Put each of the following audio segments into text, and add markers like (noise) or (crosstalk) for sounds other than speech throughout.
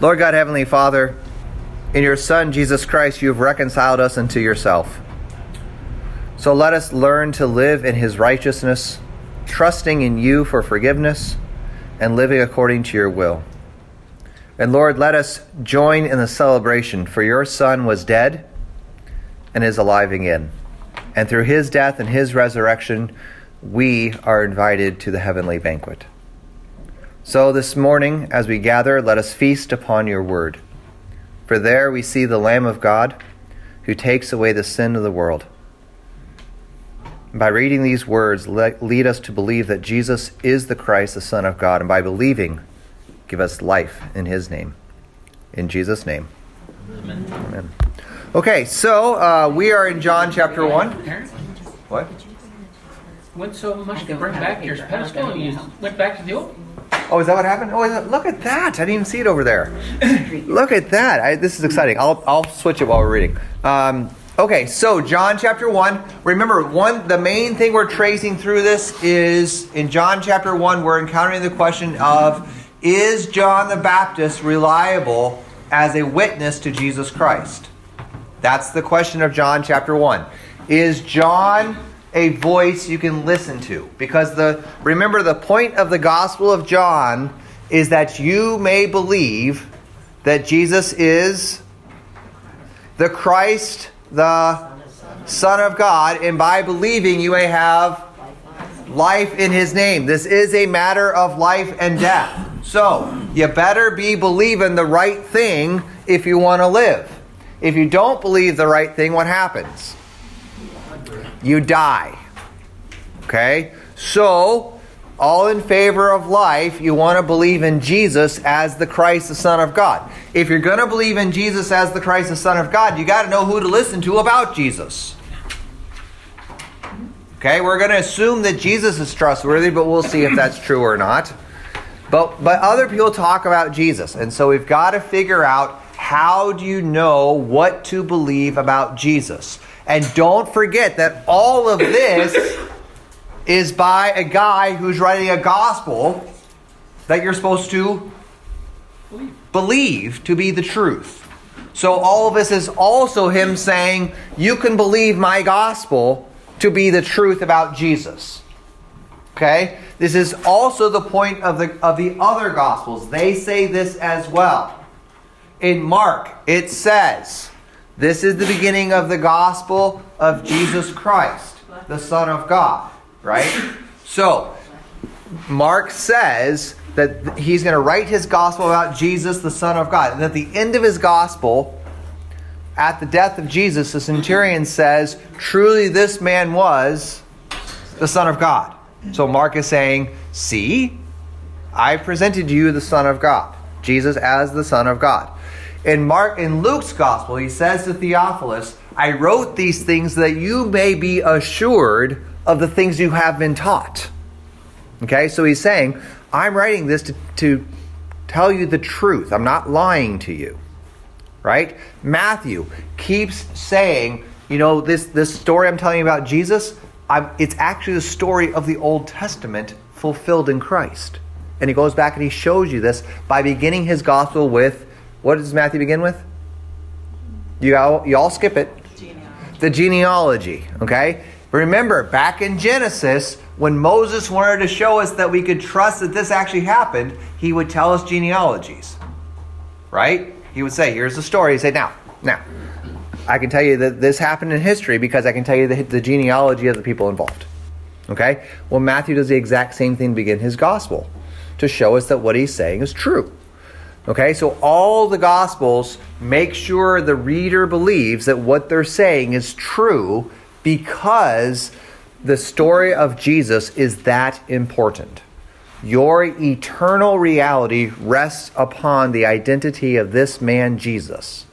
Lord God, Heavenly Father, in your Son, Jesus Christ, you have reconciled us unto yourself. So let us learn to live in his righteousness, trusting in you for forgiveness and living according to your will. And Lord, let us join in the celebration, for your Son was dead and is alive again. And through his death and his resurrection, we are invited to the heavenly banquet. So this morning, as we gather, let us feast upon your word. For there we see the Lamb of God who takes away the sin of the world. By reading these words, lead us to believe that Jesus is the Christ, the Son of God, and by believing, give us life in his name. In Jesus' name. Amen. Amen. Okay, so uh, we are in John chapter 1. What? Went so much to bring back your pedestal and you went back to the old? Oh, is that what happened? Oh, look at that. I didn't even see it over there. (clears throat) look at that. I, this is exciting. I'll, I'll switch it while we're reading. Um, Okay, so John chapter 1. Remember, one the main thing we're tracing through this is in John chapter 1, we're encountering the question of is John the Baptist reliable as a witness to Jesus Christ? That's the question of John chapter 1. Is John a voice you can listen to? Because the remember the point of the Gospel of John is that you may believe that Jesus is the Christ the Son of God, and by believing you may have life in his name. This is a matter of life and death. So, you better be believing the right thing if you want to live. If you don't believe the right thing, what happens? You die. Okay? So, all in favor of life, you want to believe in Jesus as the Christ, the Son of God. If you're going to believe in Jesus as the Christ, the Son of God, you got to know who to listen to about Jesus. Okay, we're going to assume that Jesus is trustworthy, but we'll see if that's true or not. But but other people talk about Jesus, and so we've got to figure out how do you know what to believe about Jesus. And don't forget that all of this is by a guy who's writing a gospel that you're supposed to believe, believe to be the truth. So all of this is also him saying, You can believe my gospel to be the truth about Jesus. Okay? This is also the point of the of the other gospels. They say this as well. In Mark, it says, This is the beginning of the gospel of Jesus Christ, the Son of God right? So, Mark says that he's going to write his gospel about Jesus, the Son of God. And at the end of his gospel, at the death of Jesus, the centurion says, Truly this man was the Son of God. So Mark is saying, See, I presented you the Son of God, Jesus as the Son of God. In Mark in Luke's gospel, he says to Theophilus, I wrote these things that you may be assured of the things you have been taught. Okay, so he's saying, I'm writing this to, to tell you the truth. I'm not lying to you. Right? Matthew keeps saying, you know, this, this story I'm telling you about Jesus, I'm, it's actually the story of the Old Testament fulfilled in Christ. And he goes back and he shows you this by beginning his gospel with what does Matthew begin with? You all, you all skip it. Genealogy. The genealogy, okay? Remember, back in Genesis, when Moses wanted to show us that we could trust that this actually happened, he would tell us genealogies. Right? He would say, here's the story. He'd say, now, now, I can tell you that this happened in history because I can tell you the, the genealogy of the people involved. Okay? Well, Matthew does the exact same thing to begin his gospel to show us that what he's saying is true. Okay, so all the Gospels make sure the reader believes that what they're saying is true because the story of Jesus is that important. Your eternal reality rests upon the identity of this man, Jesus,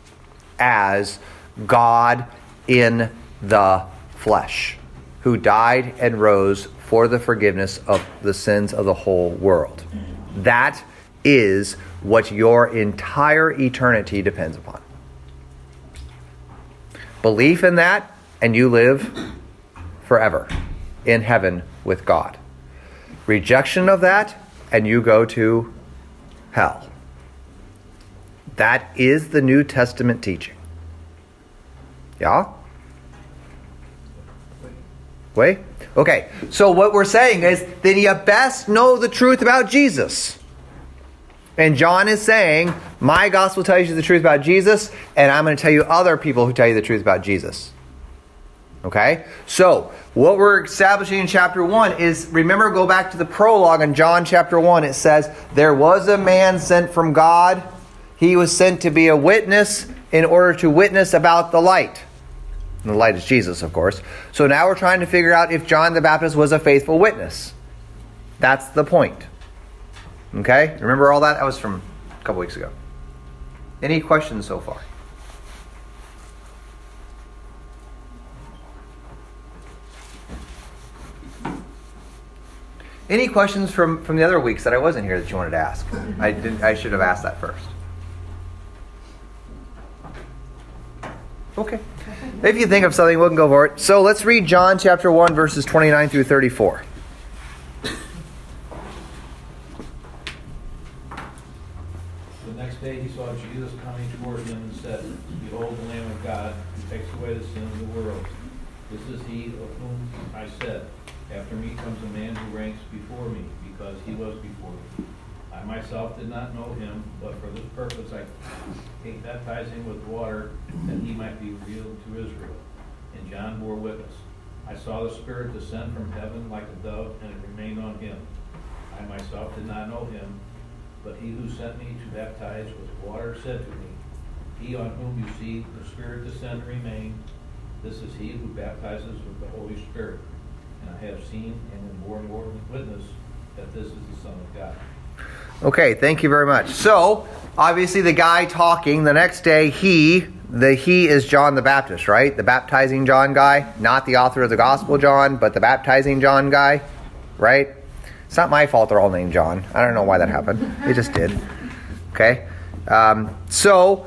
as God in the flesh, who died and rose for the forgiveness of the sins of the whole world. That is what your entire eternity depends upon. Belief in that and you live forever in heaven with God. Rejection of that, and you go to hell. That is the New Testament teaching. Yeah? Wait? Okay, so what we're saying is that you best know the truth about Jesus. And John is saying, My gospel tells you the truth about Jesus, and I'm going to tell you other people who tell you the truth about Jesus. Okay? So, what we're establishing in chapter 1 is remember, go back to the prologue in John chapter 1. It says, There was a man sent from God. He was sent to be a witness in order to witness about the light. And the light is Jesus, of course. So now we're trying to figure out if John the Baptist was a faithful witness. That's the point. Okay? Remember all that? That was from a couple weeks ago. Any questions so far? Any questions from, from the other weeks that I wasn't here that you wanted to ask? I didn't. I should have asked that first. Okay. If you think of something, we can go for it. So let's read John chapter 1, verses 29 through 34. Day he saw Jesus coming toward him and said, Behold the Lamb of God, who takes away the sin of the world. This is he of whom I said, After me comes a man who ranks before me, because he was before me. I myself did not know him, but for this purpose I came baptizing with water, that he might be revealed to Israel. And John bore witness. I saw the Spirit descend from heaven like a dove, and it remained on him. I myself did not know him, but he who sent me to baptize with water said to me, He on whom you see the Spirit descend and remain, this is he who baptizes with the Holy Spirit. And I have seen and am borne witness that this is the Son of God. Okay, thank you very much. So, obviously, the guy talking the next day, he, the he is John the Baptist, right? The baptizing John guy, not the author of the Gospel John, but the baptizing John guy, right? It's not my fault they're all named John. I don't know why that happened. It just did. Okay? Um, so,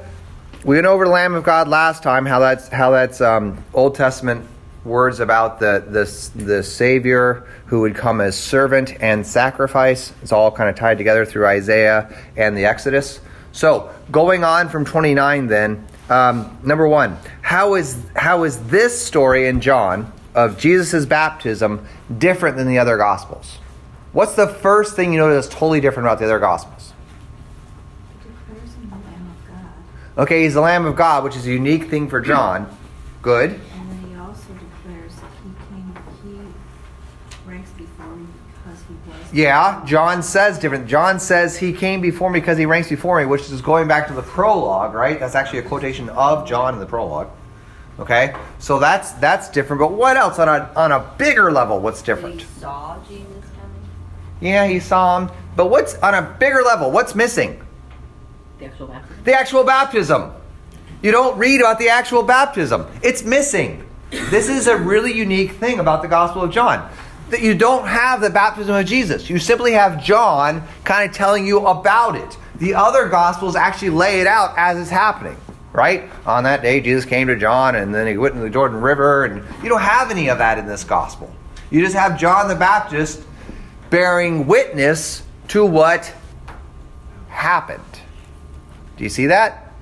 we went over the Lamb of God last time, how that's, how that's um, Old Testament words about the, the, the Savior who would come as servant and sacrifice. It's all kind of tied together through Isaiah and the Exodus. So, going on from 29 then, um, number one, how is, how is this story in John of Jesus' baptism different than the other Gospels? What's the first thing you notice that's totally different about the other Gospels? Okay, he's the Lamb of God, which is a unique thing for John. Good. And then he also declares that he came, he ranks before me because he was. Yeah, John says different. John says he came before me because he ranks before me, which is going back to the prologue, right? That's actually a quotation of John in the prologue. Okay, so that's that's different. But what else on a on a bigger level? What's different? He saw Jesus yeah, he saw him. But what's on a bigger level? What's missing? The actual baptism. The actual baptism. You don't read about the actual baptism. It's missing. This is a really unique thing about the Gospel of John. That you don't have the baptism of Jesus. You simply have John kind of telling you about it. The other Gospels actually lay it out as it's happening, right? On that day, Jesus came to John and then he went into the Jordan River, and you don't have any of that in this Gospel. You just have John the Baptist bearing witness to what happened. Do you see that?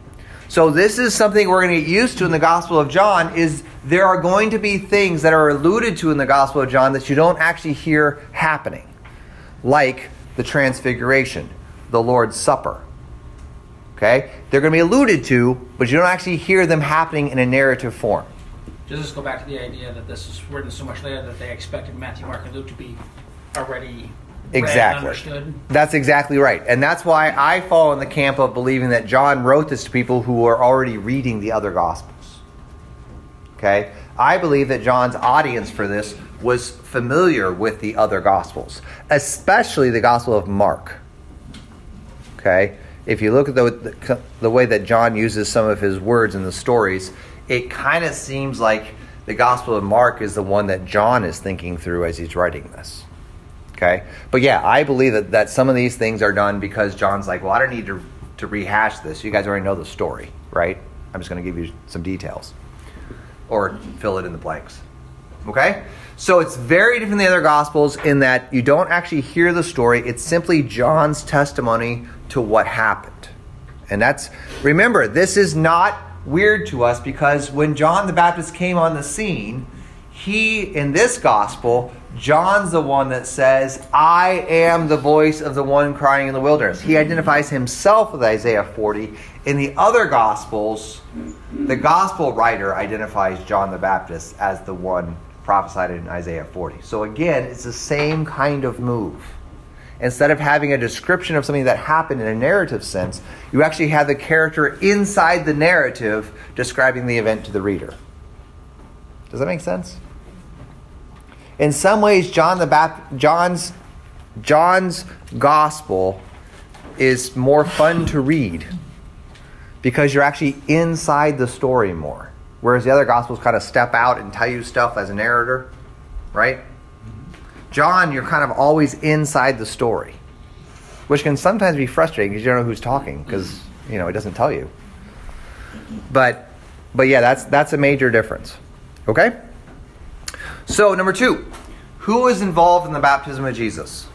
So this is something we're going to get used to in the Gospel of John is there are going to be things that are alluded to in the Gospel of John that you don't actually hear happening. Like the transfiguration, the Lord's Supper. Okay? They're going to be alluded to, but you don't actually hear them happening in a narrative form. Does this go back to the idea that this is written so much later that they expected Matthew, Mark, and Luke to be already exactly. That's exactly right. And that's why I fall in the camp of believing that John wrote this to people who are already reading the other gospels. Okay? I believe that John's audience for this was familiar with the other gospels, especially the gospel of Mark. Okay? If you look at the, the, the way that John uses some of his words in the stories, it kind of seems like the gospel of Mark is the one that John is thinking through as he's writing this. Okay? But yeah, I believe that, that some of these things are done because John's like, well, I don't need to, to rehash this. You guys already know the story, right? I'm just going to give you some details or fill it in the blanks. Okay? So it's very different than the other Gospels in that you don't actually hear the story, it's simply John's testimony to what happened. And that's, remember, this is not weird to us because when John the Baptist came on the scene, he, in this gospel, John's the one that says, I am the voice of the one crying in the wilderness. He identifies himself with Isaiah 40. In the other gospels, the gospel writer identifies John the Baptist as the one prophesied in Isaiah 40. So again, it's the same kind of move. Instead of having a description of something that happened in a narrative sense, you actually have the character inside the narrative describing the event to the reader. Does that make sense? In some ways, John the Bap- John's John's gospel is more fun to read because you're actually inside the story more. Whereas the other gospels kind of step out and tell you stuff as a narrator, right? John, you're kind of always inside the story, which can sometimes be frustrating because you don't know who's talking because you know it doesn't tell you. But, but yeah, that's that's a major difference. Okay. So number two, who is involved in the baptism of Jesus?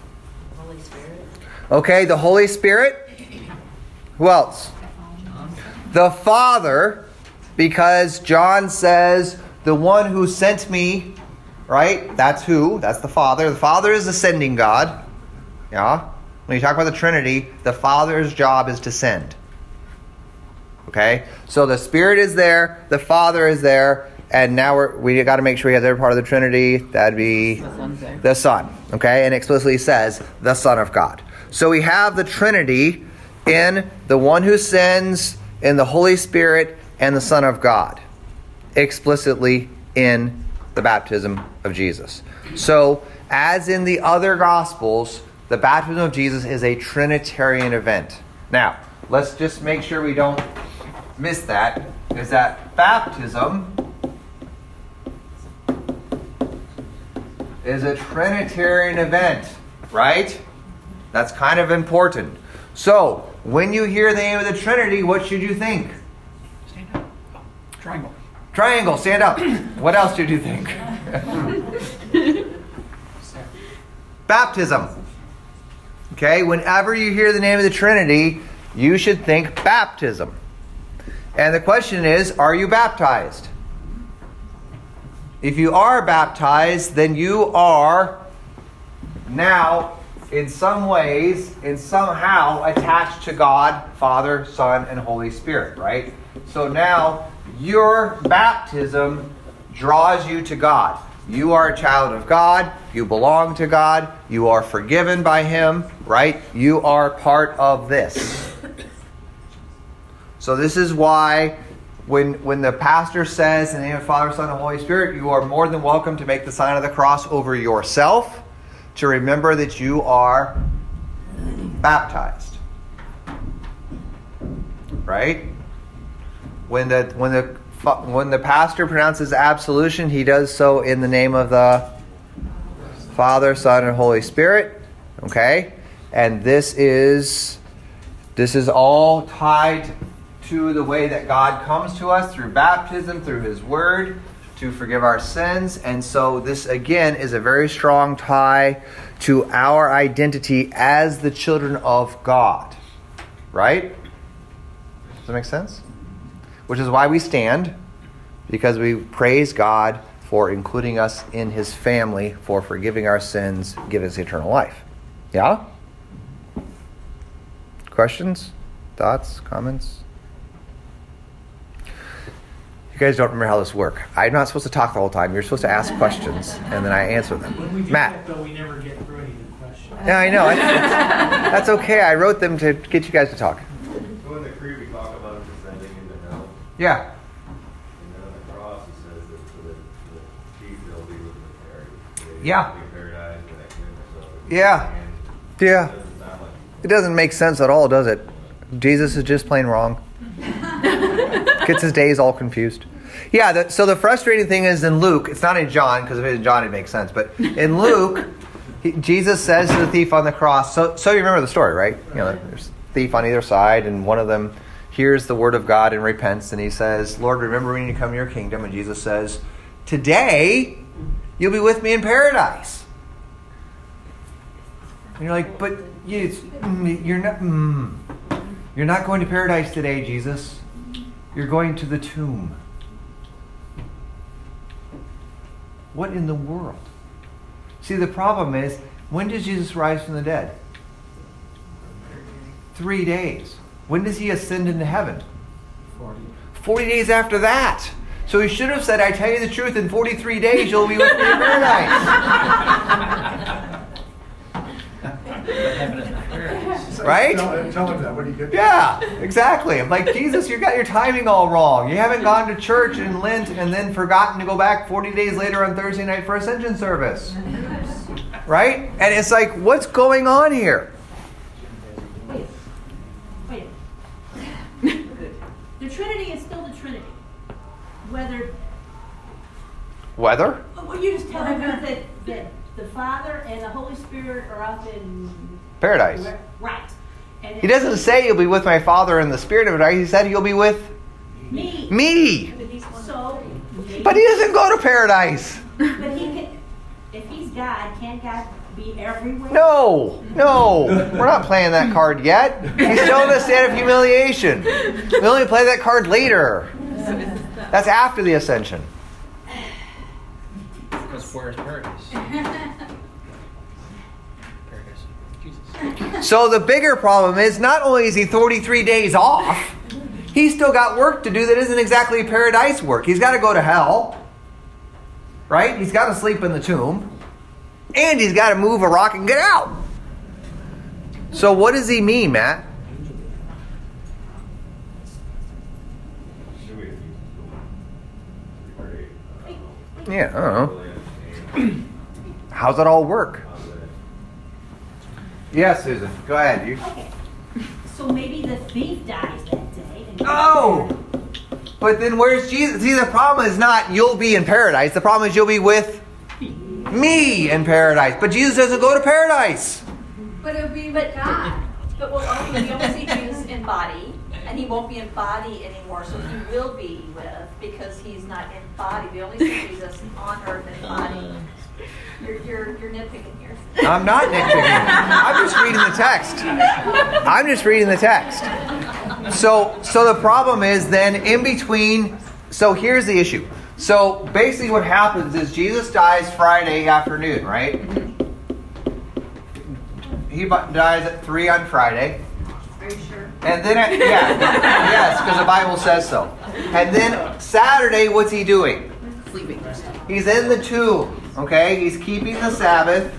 Holy Spirit. Okay, the Holy Spirit. Who else? The Father, because John says, the one who sent me, right? That's who? That's the Father. The Father is the sending God. Yeah? When you talk about the Trinity, the Father's job is to send. Okay? So the Spirit is there, the Father is there, and now we're, we got to make sure we have other part of the Trinity. That'd be The Son's the Son. Okay? And explicitly says the Son of God. So we have the Trinity in the one who sends, in the Holy Spirit, and the Son of God. Explicitly in the baptism of Jesus. So, as in the other Gospels, the baptism of Jesus is a Trinitarian event. Now, let's just make sure we don't miss that. Is that baptism is a Trinitarian event, right? That's kind of important. So, when you hear the name of the Trinity, what should you think? Stand up. Oh, Triangle. Triangle, stand up. (coughs) what else did you think? (laughs) Baptism. Okay, whenever you hear the name of the Trinity, you should think baptism. And the question is are you baptized? If you are baptized, then you are now, in some ways, in somehow attached to God, Father, Son, and Holy Spirit, right? So now your baptism draws you to God. You are a child of God. You belong to God. You are forgiven by Him, right? You are part of this. So this is why when when the pastor says in the name of Father, Son, and Holy Spirit, you are more than welcome to make the sign of the cross over yourself to remember that you are baptized. Right? When the when the when the pastor pronounces absolution, he does so in the name of the Father, Son, and Holy Spirit. Okay? And this is this is all tied to the way that God comes to us through baptism, through His Word, to forgive our sins. And so, this again is a very strong tie to our identity as the children of God. Right? Does that make sense? Which is why we stand, because we praise God for including us in His family, for forgiving our sins, giving us eternal life. Yeah? Questions? Thoughts? Comments? You guys don't remember how this works. I'm not supposed to talk the whole time. You're supposed to ask questions, and then I answer When we them. do Matt. that, though, we never get through any of the questions. Yeah, I know. That's, that's okay. I wrote them to get you guys to talk. So in the creed, we talk about him descending into hell, Yeah. and then on the cross, it says that for the, the thief, they'll be with the paradise. Yeah. they'll be in paradise, and that kind of stuff. Yeah. Yeah. it doesn't like- It doesn't make sense at all, does it? Jesus is just plain wrong. Gets his days all confused. Yeah, the, so the frustrating thing is in Luke, it's not in John, because if it's in John, it makes sense. But in Luke, he, Jesus says to the thief on the cross, so, so you remember the story, right? You know, there's thief on either side, and one of them hears the word of God and repents, and he says, Lord, remember when you come to your kingdom. And Jesus says, Today, you'll be with me in paradise. And you're like, but you, you're not. Mm. You're not going to paradise today, Jesus. You're going to the tomb. What in the world? See, the problem is, when does Jesus rise from the dead? Three days. When does he ascend into heaven? 40. 40 days after that. So he should have said, I tell you the truth, in 43 days you'll be with me in paradise. (laughs) Heaven is not paradise. (laughs) Right? Tell, tell him that when you get Yeah, exactly. I'm like, Jesus, you got your timing all wrong. You haven't gone to church in Lent and then forgotten to go back 40 days later on Thursday night for Ascension service. Right? And it's like, what's going on here? Wait, wait. The Trinity is still the Trinity. Whether, Weather? Oh, well, you just tell me that, that the Father and the Holy Spirit are up in. Paradise. Right. And He doesn't say you'll be with my Father in the Spirit of it. He said you'll be with Me. me. So. But he doesn't go to paradise. But he can, if he's God, can't God be everywhere? No, no, we're not playing that card yet. He's still in a state of humiliation. We only play that card later. That's after the ascension. Because where is paradise? Paradise. Jesus. So the bigger problem is not only is he 33 days off, he's still got work to do that isn't exactly paradise work. He's got to go to hell, right? He's got to sleep in the tomb, and he's got to move a rock and get out. So what does he mean, Matt? Should we have used it? Pretty great. Uh, Yeah, I don't know. Really entertaining. How's it all work? How's it? Yes, Susan. Go ahead. You. Okay. So maybe the thief dies that day. Oh! But then where's Jesus? See, the problem is not you'll be in paradise. The problem is you'll be with me in paradise. But Jesus doesn't go to paradise. But it would be with God. But we'll only, we only see Jesus in body, and he won't be in body anymore, so he will be with, because he's not in body. We only see Jesus on earth in body. Uh. You're, you're, you're nitpicking here. I'm not nitpicking. I'm just reading the text. I'm just reading the text. So, so the problem is then in between. So here's the issue. So basically, what happens is Jesus dies Friday afternoon, right? He dies at three on Friday. Are you sure? And then, yeah, yes, because the Bible says so. And then Saturday, what's he doing? Sleeping. He's in the tomb, okay? He's keeping the Sabbath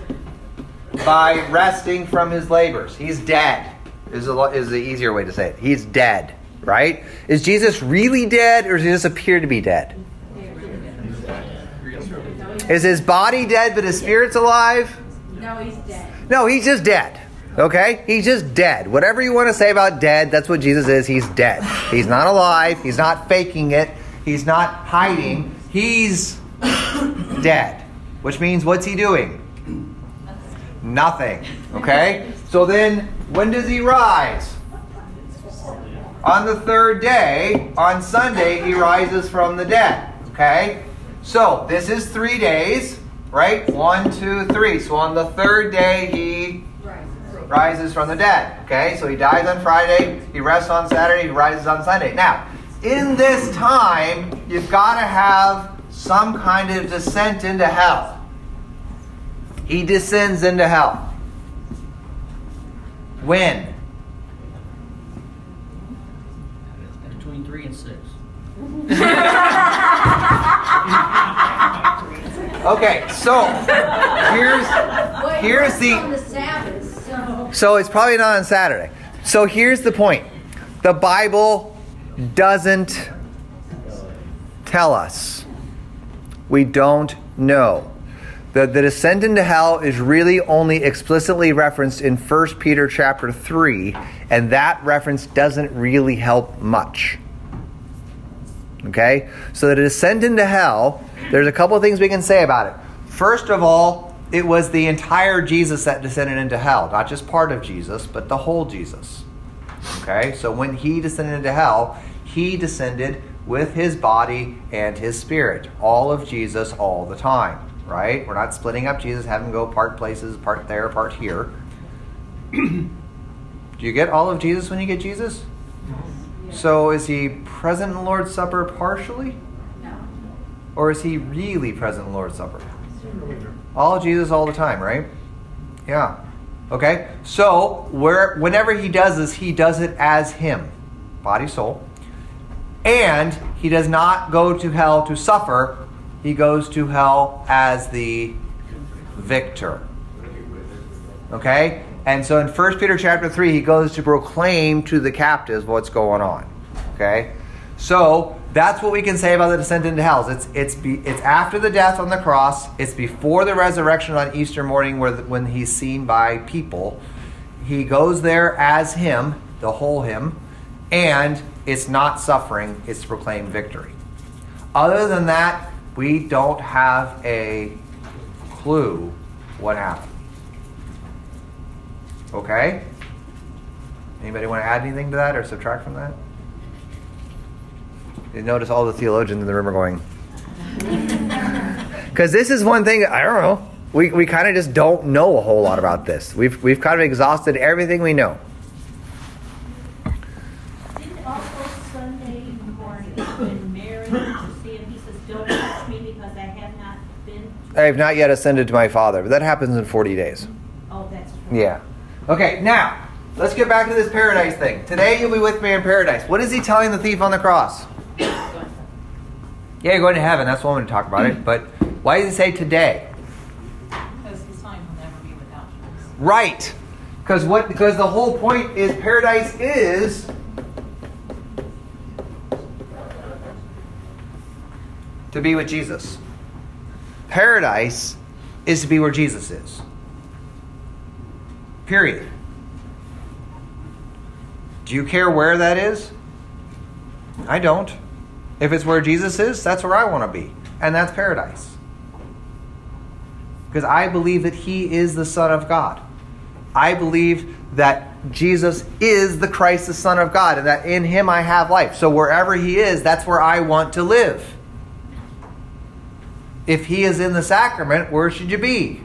by resting from his labors. He's dead, is, a, is the easier way to say it. He's dead, right? Is Jesus really dead, or does he just appear to be dead? Is his body dead, but his spirit's alive? No, he's dead. No, he's just dead. Okay? He's just dead. Whatever you want to say about dead, that's what Jesus is. He's dead. He's not alive. He's not faking it. He's not hiding. He's (coughs) dead. Which means what's he doing? Nothing. Okay? So then, when does he rise? On the third day, on Sunday, he rises from the dead. Okay? So, this is three days, right? One, two, three. So, on the third day, he rises from the dead. Okay? So, he dies on Friday, he rests on Saturday, he rises on Sunday. Now, in this time, you've got to have some kind of descent into hell. He descends into hell. When? Between three and six. (laughs) Okay, so here's here's the the Sabbath, so. it's probably not on Saturday. So here's the point. The Bible doesn't tell us. We don't know. The, the descent into hell is really only explicitly referenced in 1 Peter chapter 3, and that reference doesn't really help much. Okay? So the descent into hell, there's a couple things we can say about it. First of all, it was the entire Jesus that descended into hell, not just part of Jesus, but the whole Jesus. Okay? So when he descended into hell, he descended with his body and his spirit, all of Jesus all the time, right? We're not splitting up Jesus, having him go part places, part there, part here. (clears throat) Do you get all of Jesus when you get Jesus? So is he present in the Lord's Supper partially? No. Or is he really present in the Lord's Supper? All Jesus all the time, right? Yeah. Okay? So, where whenever he does this, he does it as him, body, soul. And he does not go to hell to suffer. He goes to hell as the victor. Okay? And so in 1 Peter chapter 3, he goes to proclaim to the captives what's going on. Okay? So that's what we can say about the descent into hell. It's, it's, be, it's after the death on the cross, it's before the resurrection on Easter morning where, when he's seen by people. He goes there as him, the whole him, and it's not suffering, it's to proclaim victory. Other than that, we don't have a clue what happened. Okay? Anybody want to add anything to that or subtract from that? You notice all the theologians in the room are going. (laughs) Because this is one thing, I don't know. We, we kind of just don't know a whole lot about this. We've, we've kind of exhausted everything we know. Didn't also Sunday morning when Mary to see him, he says, don't touch me because I have not. I have not yet ascended to my Father, but that happens in 40 days. Oh, that's true. Yeah. Okay, now, let's get back to this paradise thing. Today you'll be with me in paradise. What is he telling the thief on the cross? Yeah, you're going to heaven. That's one way to talk about it. But why does it say today? Because the sign will never be without. Right. Because what because the whole point is paradise is to be with Jesus. Paradise is to be where Jesus is. Period. Do you care where that is? I don't. If it's where Jesus is, that's where I want to be. And that's paradise. Because I believe that He is the Son of God. I believe that Jesus is the Christ, the Son of God, and that in Him I have life. So wherever He is, that's where I want to live. If He is in the sacrament, where should you be?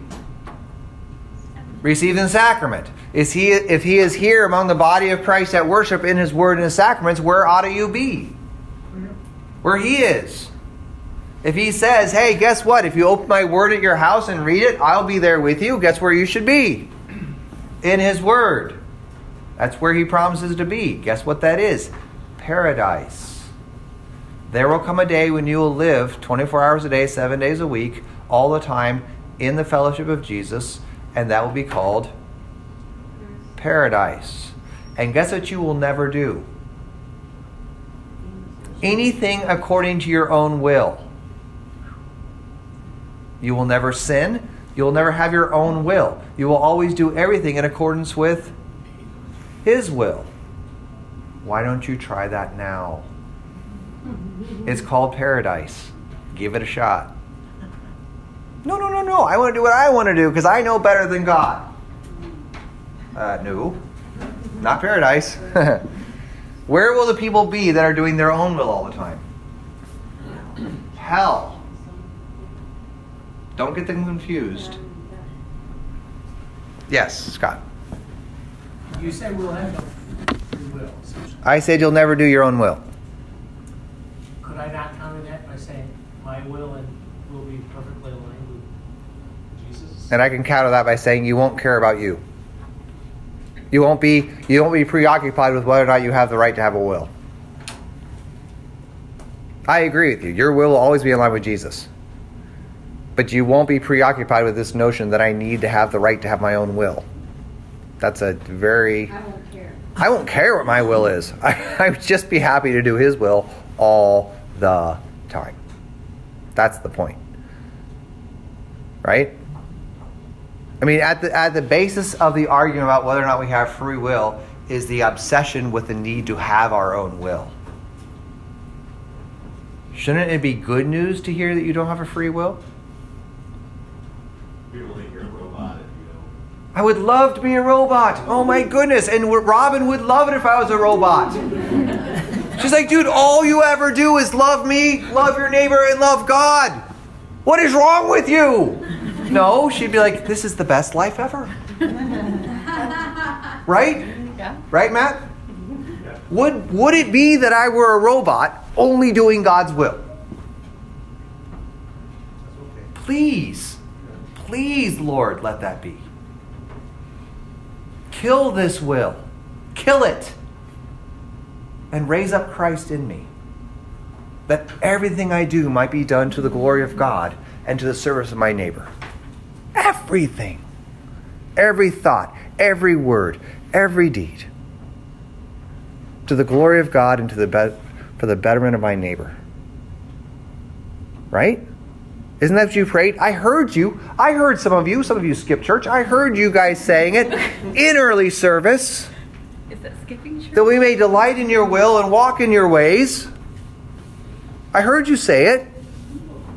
Receiving the sacrament. Is he if he is here among the body of Christ at worship in his word and his sacraments, where ought you be? Where he is. If he says, Hey, guess what? If you open my word at your house and read it, I'll be there with you, guess where you should be? In his word. That's where he promises to be. Guess what that is? Paradise. There will come a day when you will live 24 hours a day, seven days a week, all the time in the fellowship of Jesus, and that will be called paradise. And guess what you will never do? Anything according to your own will. You will never sin. You will never have your own will. You will always do everything in accordance with His will. Why don't you try that now? It's called paradise. Give it a shot. No, no, no, no. I want to do what I want to do because I know better than God. Uh, no, not paradise. (laughs) Where will the people be that are doing their own will all the time? Hell. Don't get them confused. Yes, Scott. You said we'll have no free will. I said you'll never do your own will. Could I not counter that by saying my will and will be perfectly aligned with Jesus? And I can counter that by saying you won't care about you. You won't be you won't be preoccupied with whether or not you have the right to have a will. I agree with you. Your will will always be in line with Jesus. But you won't be preoccupied with this notion that I need to have the right to have my own will. That's a very I won't care. I won't care what my will is. (laughs) I, I would just be happy to do his will all the time. That's the point. Right? I mean, at the, at the basis of the argument about whether or not we have free will is the obsession with the need to have our own will. Shouldn't it be good news to hear that you don't have a free will? People think you're a robot if you don't. I would love to be a robot. Oh my goodness. And Robin would love it if I was a robot. She's like, dude, all you ever do is love me, love your neighbor, and love God. What is wrong with you? No, she'd be like, this is the best life ever. (laughs) Right? Yeah. Right, Matt? Would, would it be that I were a robot only doing God's will? Please, please, Lord, let that be. Kill this will. Kill it. And raise up Christ in me. That everything I do might be done to the glory of God and to the service of my neighbor. Everything. Every thought, every word, every deed. To the glory of God and to the be- for the betterment of my neighbor. Right? Isn't that what you prayed? I heard you. I heard some of you. Some of you skipped church. I heard you guys saying it (laughs) in early service. Is that skipping church? That we may delight in your will and walk in your ways. I heard you say it.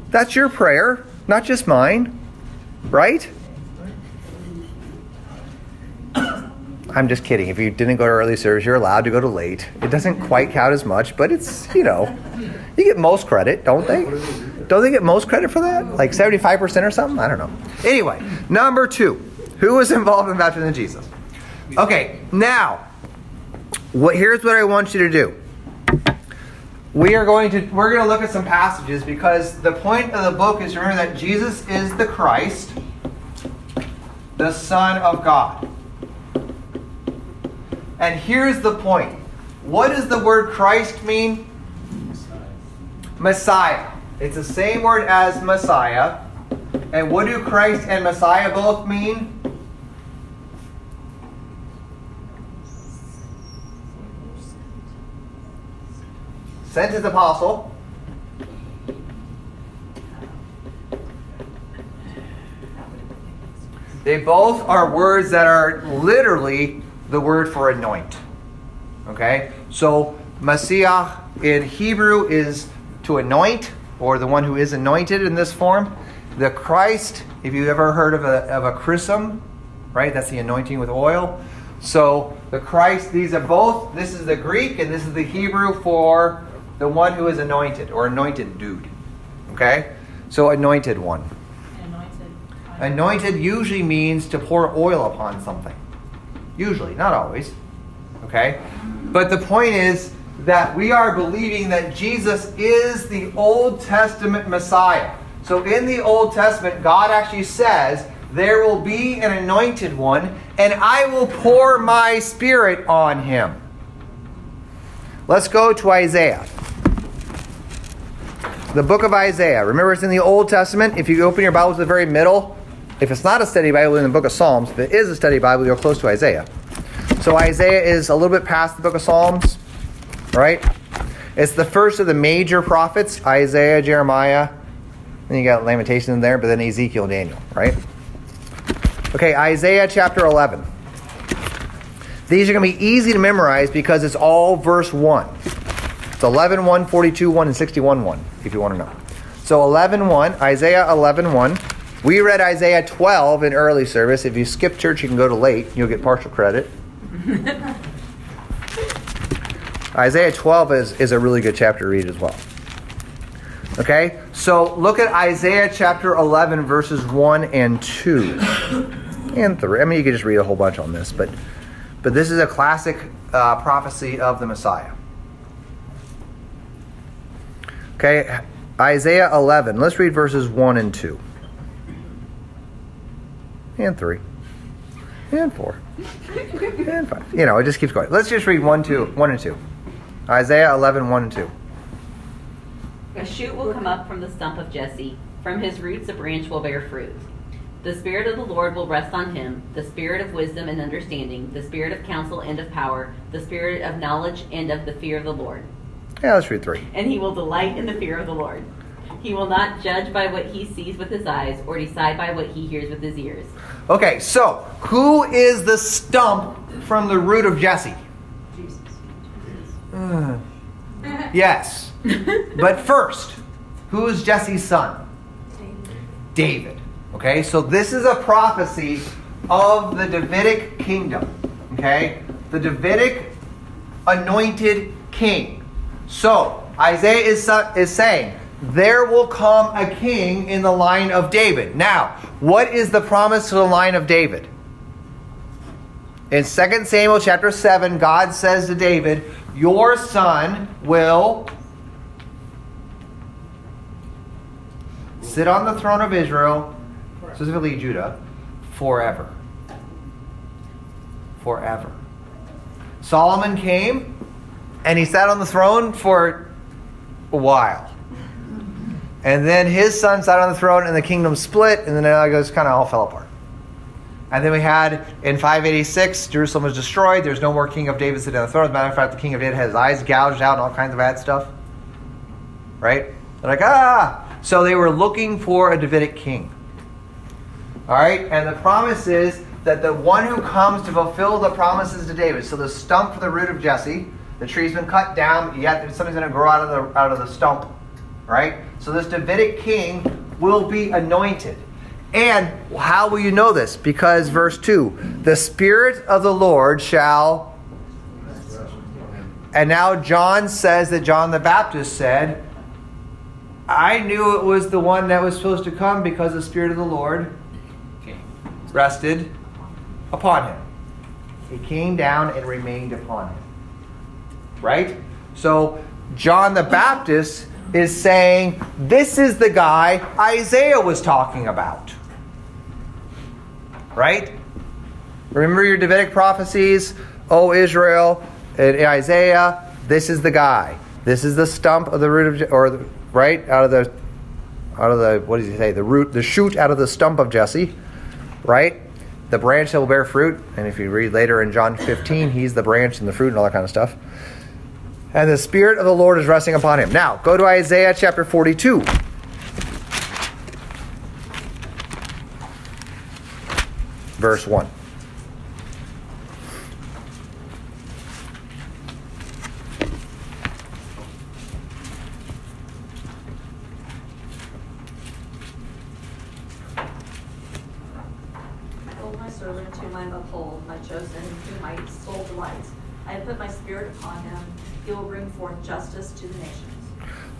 That's your prayer, not just mine. Right? I'm just kidding. If you didn't go to early service, you're allowed to go to late. It doesn't quite count as much, but it's, you know, you get most credit, don't they? Don't they get most credit for that? Like 75% or something? I don't know. Anyway, number two. Who was involved in the baptism of Jesus? Okay, now, what, here's what I want you to do. We are going to we're going to look at some passages because the point of the book is to remember that Jesus is the Christ, the Son of God. And here's the point. What does the word Christ mean? Messiah. It's the same word as Messiah. And what do Christ and Messiah both mean? Sent as apostle. They both are words that are literally the word for anoint. Okay? So, Messiah in Hebrew is to anoint, or the one who is anointed in this form. The Christ, if you've ever heard of a, of a chrism, right? That's the anointing with oil. So, the Christ, these are both, this is the Greek and this is the Hebrew for the one who is anointed, or anointed dude. Okay? So, anointed one. Anointed. Anointed usually means to pour oil upon something. Usually, not always. Okay? But the point is that we are believing that Jesus is the Old Testament Messiah. So in the Old Testament, God actually says, There will be an anointed one, and I will pour my spirit on him. Let's go to Isaiah. The book of Isaiah. Remember, it's in the Old Testament. If you open your Bible to the very middle, if it's not a study Bible in the book of Psalms, if it is a study Bible, you're close to Isaiah. So Isaiah is a little bit past the book of Psalms, right? It's the first of the major prophets Isaiah, Jeremiah, then you got Lamentations in there, but then Ezekiel Daniel, right? Okay, Isaiah chapter 11. These are going to be easy to memorize because it's all verse 1. It's 11, 1, 42, 1, and 61, 1, if you want to know. So 11, 1, Isaiah 11, 1. We read Isaiah 12 in early service. If you skip church, you can go to late. You'll get partial credit. (laughs) Isaiah 12 is, is a really good chapter to read as well. Okay? So look at Isaiah chapter 11, verses 1 and 2. And 3. I mean, you could just read a whole bunch on this, but, but this is a classic uh, prophecy of the Messiah. Okay? Isaiah 11. Let's read verses 1 and 2. And 3. And 4. And 5. You know, it just keeps going. Let's just read one, two, one and 2. Isaiah 11, 1 and 2. A shoot will come up from the stump of Jesse. From his roots, a branch will bear fruit. The Spirit of the Lord will rest on him the Spirit of wisdom and understanding, the Spirit of counsel and of power, the Spirit of knowledge and of the fear of the Lord. Yeah, let's read 3. And he will delight in the fear of the Lord. He will not judge by what he sees with his eyes or decide by what he hears with his ears. Okay, so who is the stump from the root of Jesse? Jesus. Uh, yes. but first, who is Jesse's son? David. Okay, so this is a prophecy of the Davidic kingdom. Okay, the Davidic anointed king. So Isaiah is, is saying, there will come a king in the line of David. Now, what is the promise to the line of David? In 2 Samuel chapter 7, God says to David, Your son will sit on the throne of Israel, specifically Judah, forever. Forever. Solomon came and he sat on the throne for a while. And then his son sat on the throne and the kingdom split, and then it goes kind of all fell apart. And then we had in 586, Jerusalem was destroyed. There's no more king of David sitting on the throne. As a matter of fact, the king of David had his eyes gouged out and all kinds of bad stuff. Right? They're like, ah! So they were looking for a Davidic king. All right? And the promise is that the one who comes to fulfill the promises to David, so the stump for the root of Jesse, the tree's been cut down, yet something's going to grow out of the out of the stump, right? So this Davidic king will be anointed. And how will you know this? Because verse 2, the spirit of the Lord shall And now John says that John the Baptist said, I knew it was the one that was supposed to come because the spirit of the Lord rested upon him. He came down and remained upon him. Right? So John the Baptist is saying, This is the guy Isaiah was talking about. Right? Remember your Davidic prophecies, O Israel, and Isaiah, this is the guy. This is the stump of the root of, or the, right out of the, out of the, what does he say? The root, the shoot out of the stump of Jesse, right? The branch that will bear fruit. And if you read later in John 15, he's the branch and the fruit and all that kind of stuff. And the Spirit of the Lord is resting upon him. Now, go to Isaiah chapter 42. Verse 1. Behold my servant whom I uphold, my chosen, whom my soul delights. I have put my spirit upon him. He will bring forth justice to the nations.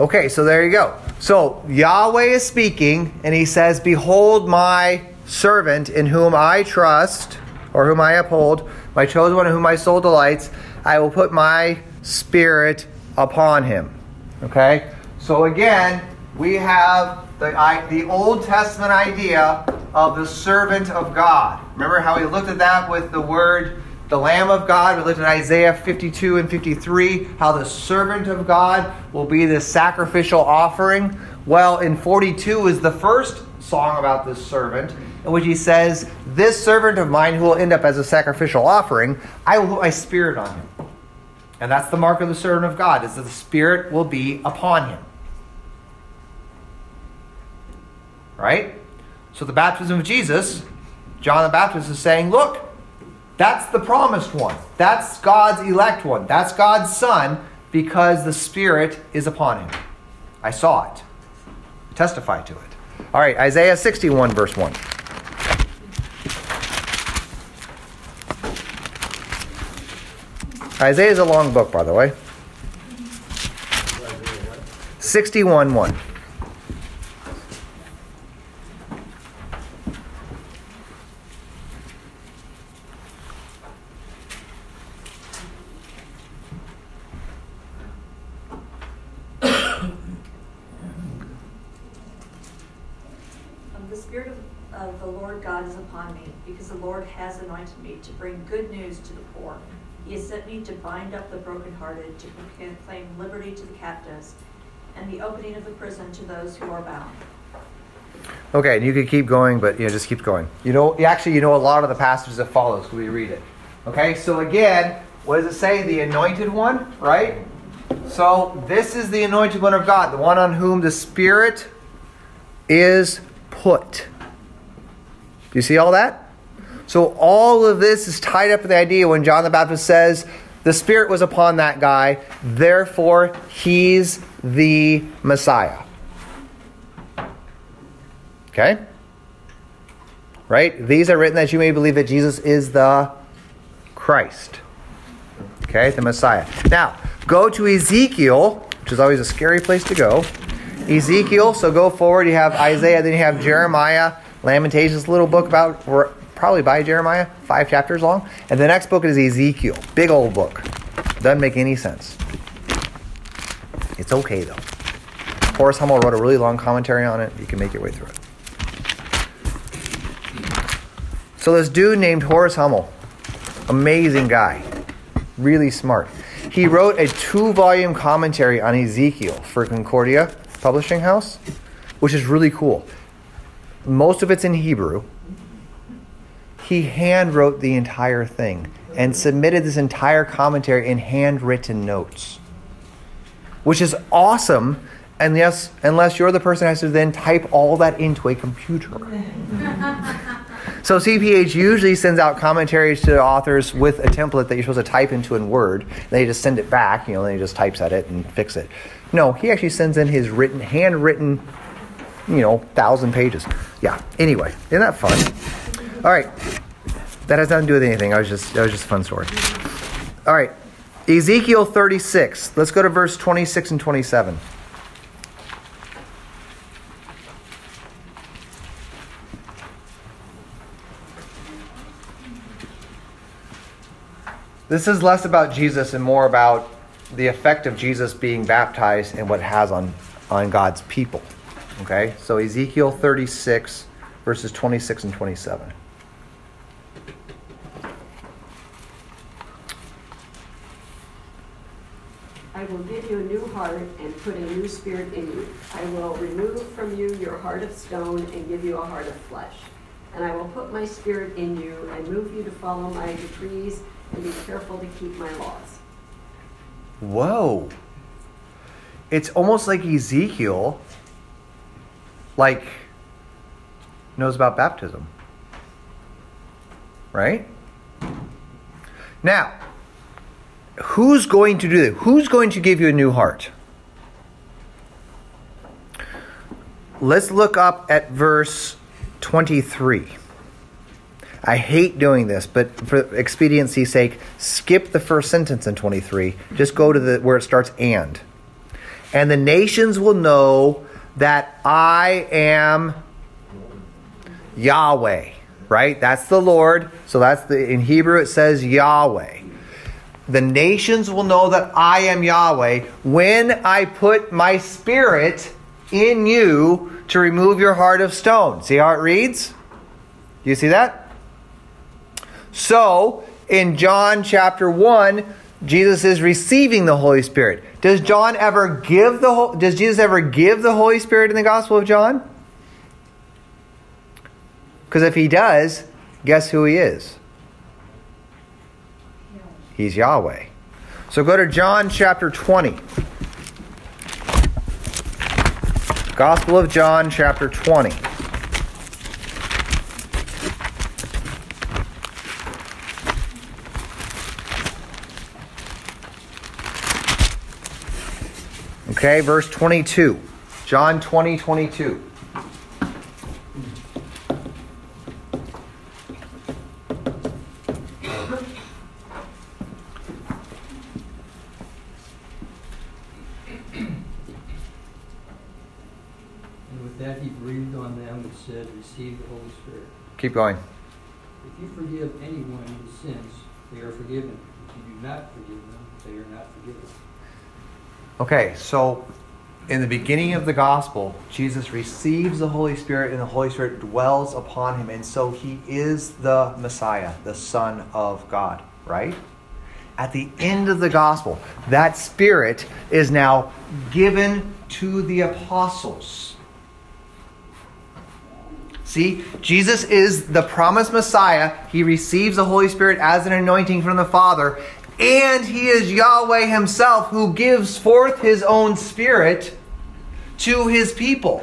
Okay, so there you go. So Yahweh is speaking, and he says, Behold my servant in whom I trust, or whom I uphold, my chosen one in whom my soul delights. I will put my spirit upon him. Okay? So again, we have the, I, the Old Testament idea of the servant of God. Remember how we looked at that with the word the Lamb of God. We looked at Isaiah 52 and 53, how the servant of God will be the sacrificial offering. Well, in 42 is the first song about this servant, in which he says, This servant of mine who will end up as a sacrificial offering, I will put my spirit on him. And that's the mark of the servant of God, is that the spirit will be upon him. Right? So the baptism of Jesus, John the Baptist is saying, Look, that's the promised one. That's God's elect one. That's God's son because the Spirit is upon him. I saw it. Testify to it. All right, Isaiah 61, verse 1. Isaiah is a long book, by the way. 61 1. Um, the Spirit of, of the Lord God is upon me, because the Lord has anointed me to bring good news to the poor. He has sent me to bind up the brokenhearted, to proclaim liberty to the captives, and the opening of the prison to those who are bound. Okay, and you could keep going, but you know, just keep going. You know, actually, you know a lot of the passages that follows. We read it? Okay, so again, what does it say? The anointed one, right? So this is the anointed one of God, the one on whom the Spirit is put. Do you see all that? So all of this is tied up with the idea when John the Baptist says, the Spirit was upon that guy, therefore he's the Messiah. Okay? Right? These are written that you may believe that Jesus is the Christ. Okay? The Messiah. Now, go to Ezekiel, which is always a scary place to go. Ezekiel, so go forward. You have Isaiah, then you have Jeremiah, Lamentations, little book about, probably by Jeremiah, five chapters long. And the next book is Ezekiel, big old book. Doesn't make any sense. It's okay though. Horace Hummel wrote a really long commentary on it. You can make your way through it. So this dude named Horace Hummel, amazing guy, really smart. He wrote a two-volume commentary on Ezekiel for Concordia Publishing House, which is really cool. Most of it's in Hebrew. He hand wrote the entire thing and submitted this entire commentary in handwritten notes, which is awesome. And yes, unless you're the person who has to then type all that into a computer. (laughs) So CPH usually sends out commentaries to authors with a template that you're supposed to type into in Word. They just send it back, you know, then he just types at it and fix it. No, he actually sends in his written, handwritten, you know, thousand pages. Yeah. Anyway, isn't that fun? All right. That has nothing to do with anything. I was just that was just a fun story. All right. Ezekiel 36. Let's go to verse 26 and 27. This is less about Jesus and more about the effect of Jesus being baptized and what it has on, on God's people. Okay? So Ezekiel 36, verses 26 and 27. I will give you a new heart and put a new spirit in you. I will remove from you your heart of stone and give you a heart of flesh. And I will put my spirit in you and move you to follow my decrees and be careful to keep my laws. Whoa. It's almost like Ezekiel like knows about baptism. Right? Now, who's going to do that? Who's going to give you a new heart? Let's look up at verse 23. I hate doing this, but for expediency's sake, skip the first sentence in 23. Just go to the where it starts and. And the nations will know that I am Yahweh, right? That's the Lord. So that's the in Hebrew it says Yahweh. The nations will know that I am Yahweh when I put my spirit in you to remove your heart of stone. See how it reads? Do You see that? So, in John chapter 1, Jesus is receiving the Holy Spirit. Does John ever give the does Jesus ever give the Holy Spirit in the Gospel of John? Because if he does, guess who he is? He's Yahweh. So go to John chapter 20. Gospel of John chapter 20. Okay, verse 22. John 20, 22. And with that, he breathed on them and said, Receive the Holy Spirit. Keep going. If you forgive anyone his sins, they are forgiven. If you do not forgive them, they are not forgiven. Okay, so in the beginning of the gospel, Jesus receives the Holy Spirit and the Holy Spirit dwells upon him. And so he is the Messiah, the Son of God, right? At the end of the gospel, that Spirit is now given to the apostles. See, Jesus is the promised Messiah. He receives the Holy Spirit as an anointing from the Father, and he is Yahweh himself who gives forth his own spirit to his people.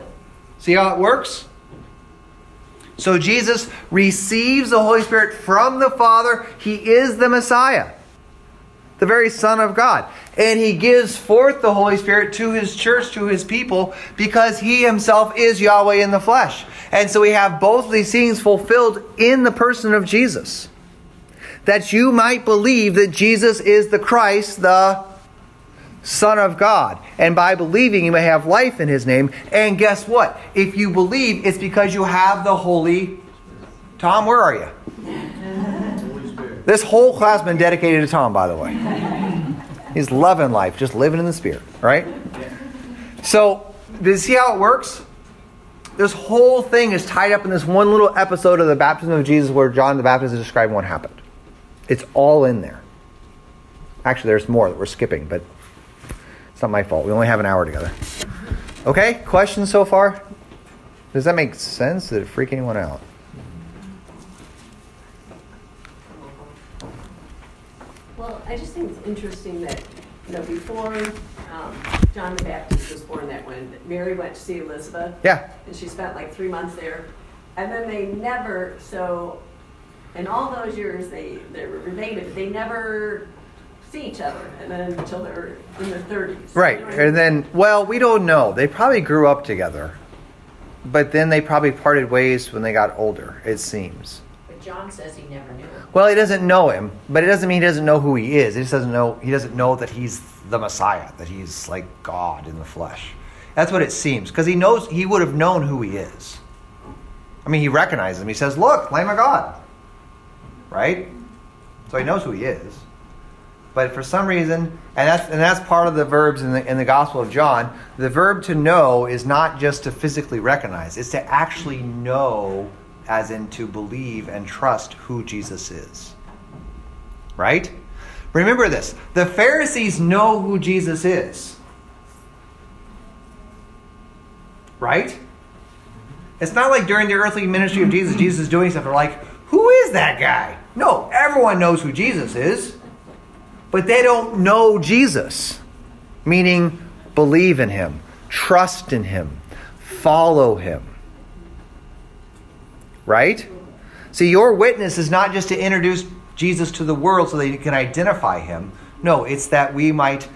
See how it works? So Jesus receives the Holy Spirit from the Father. He is the Messiah, the very Son of God. And he gives forth the Holy Spirit to his church, to his people, because he himself is Yahweh in the flesh. And so we have both these things fulfilled in the person of Jesus that you might believe that Jesus is the Christ, the Son of God. And by believing, you may have life in his name. And guess what? If you believe, it's because you have the Holy. Tom, where are you? This whole class has been dedicated to Tom, by the way. He's loving life, just living in the spirit, right? So, do you see how it works? This whole thing is tied up in this one little episode of the baptism of Jesus where John the Baptist is describing what happened. It's all in there. Actually, there's more that we're skipping, but it's not my fault. We only have an hour together. Okay, questions so far? Does that make sense? Did it freak anyone out? Well, I just think it's interesting that, you know, before um, John the Baptist was born, that when Mary went to see Elizabeth, Yeah. and she spent like three months there, and then they never, so, in all those years, they, they were related, but they never see each other, and then until they're in their thirties. Right. And then, well, we don't know. They probably grew up together. But then they probably parted ways when they got older, it seems. John says he never knew him. Well, he doesn't know him, but it doesn't mean he doesn't know who he is. He just doesn't know he doesn't know that he's the Messiah, that he's like God in the flesh. That's what it seems because he knows he would have known who he is. I mean, he recognizes him. He says, "Look, Lamb of God." Right? So he knows who he is. But for some reason, and that's and that's part of the verbs in the in the Gospel of John. The verb to know is not just to physically recognize; it's to actually know, as in to believe and trust who Jesus is. Right? Remember this: the Pharisees know who Jesus is. Right? It's not like during the earthly ministry of Jesus, Jesus is doing stuff. They're like, "Who is that guy?" No, everyone knows who Jesus is but they don't know Jesus, meaning believe in him, trust in him, follow him. Right? See, your witness is not just to introduce Jesus to the world so that you can identify him. No, it's that we might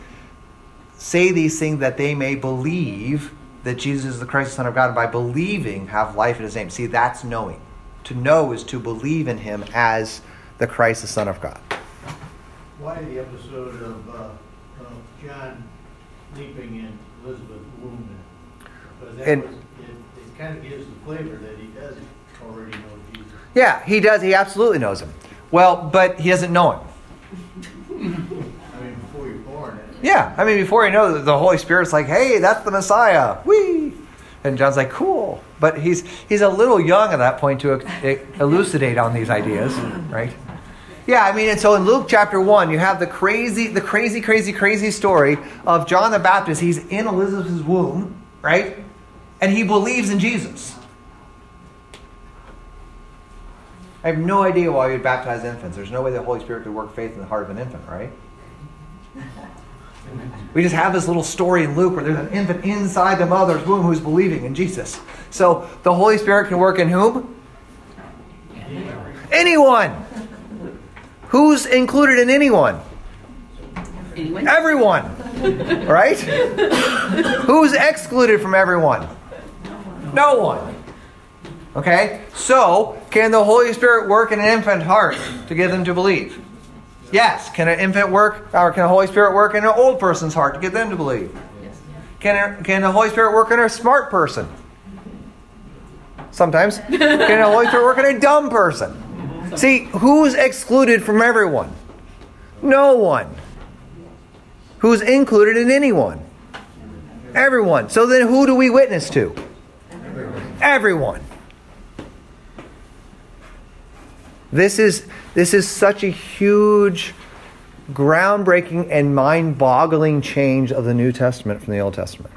say these things that they may believe that Jesus is the Christ, the Son of God, and by believing have life in his name. See, that's knowing. To know is to believe in him as the Christ, the Son of God. Why the episode of, uh, of John leaping in Elizabeth's womb? Because that And- was, it, it kind of gives the flavor that he does already know Jesus. Yeah, he does. He absolutely knows him. Well, but he doesn't know him. I mean, before you're born. Yeah, I mean, before you know, the Holy Spirit's like, "Hey, that's the Messiah." Whee! And John's like, "Cool," but he's he's a little young at that point to elucidate on these ideas, right? Yeah, I mean, and so in Luke chapter one, you have the crazy, the crazy, crazy, crazy story of John the Baptist. He's in Elizabeth's womb, right? And he believes in Jesus. I have no idea why you'd baptize infants. There's no way the Holy Spirit could work faith in the heart of an infant, right? We just have this little story in Luke where there's an infant inside the mother's womb who's believing in Jesus. So the Holy Spirit can work in whom? Anyone. Who's included in anyone? Anyone? Everyone. Right? Who's excluded from everyone? No one. Okay? So, can the Holy Spirit work in an infant heart to get them to believe? Yes. Can an infant work, or can the Holy Spirit work in an old person's heart to get them to believe? Can, can the Holy Spirit work in a smart person? Sometimes. (laughs) Can the Holy Spirit work in a dumb person? See, who's excluded from everyone? No one. Who's included in anyone? Everyone. So then who do we witness to? Everyone. This is this is such a huge groundbreaking and mind-boggling change of the New Testament from the Old Testament.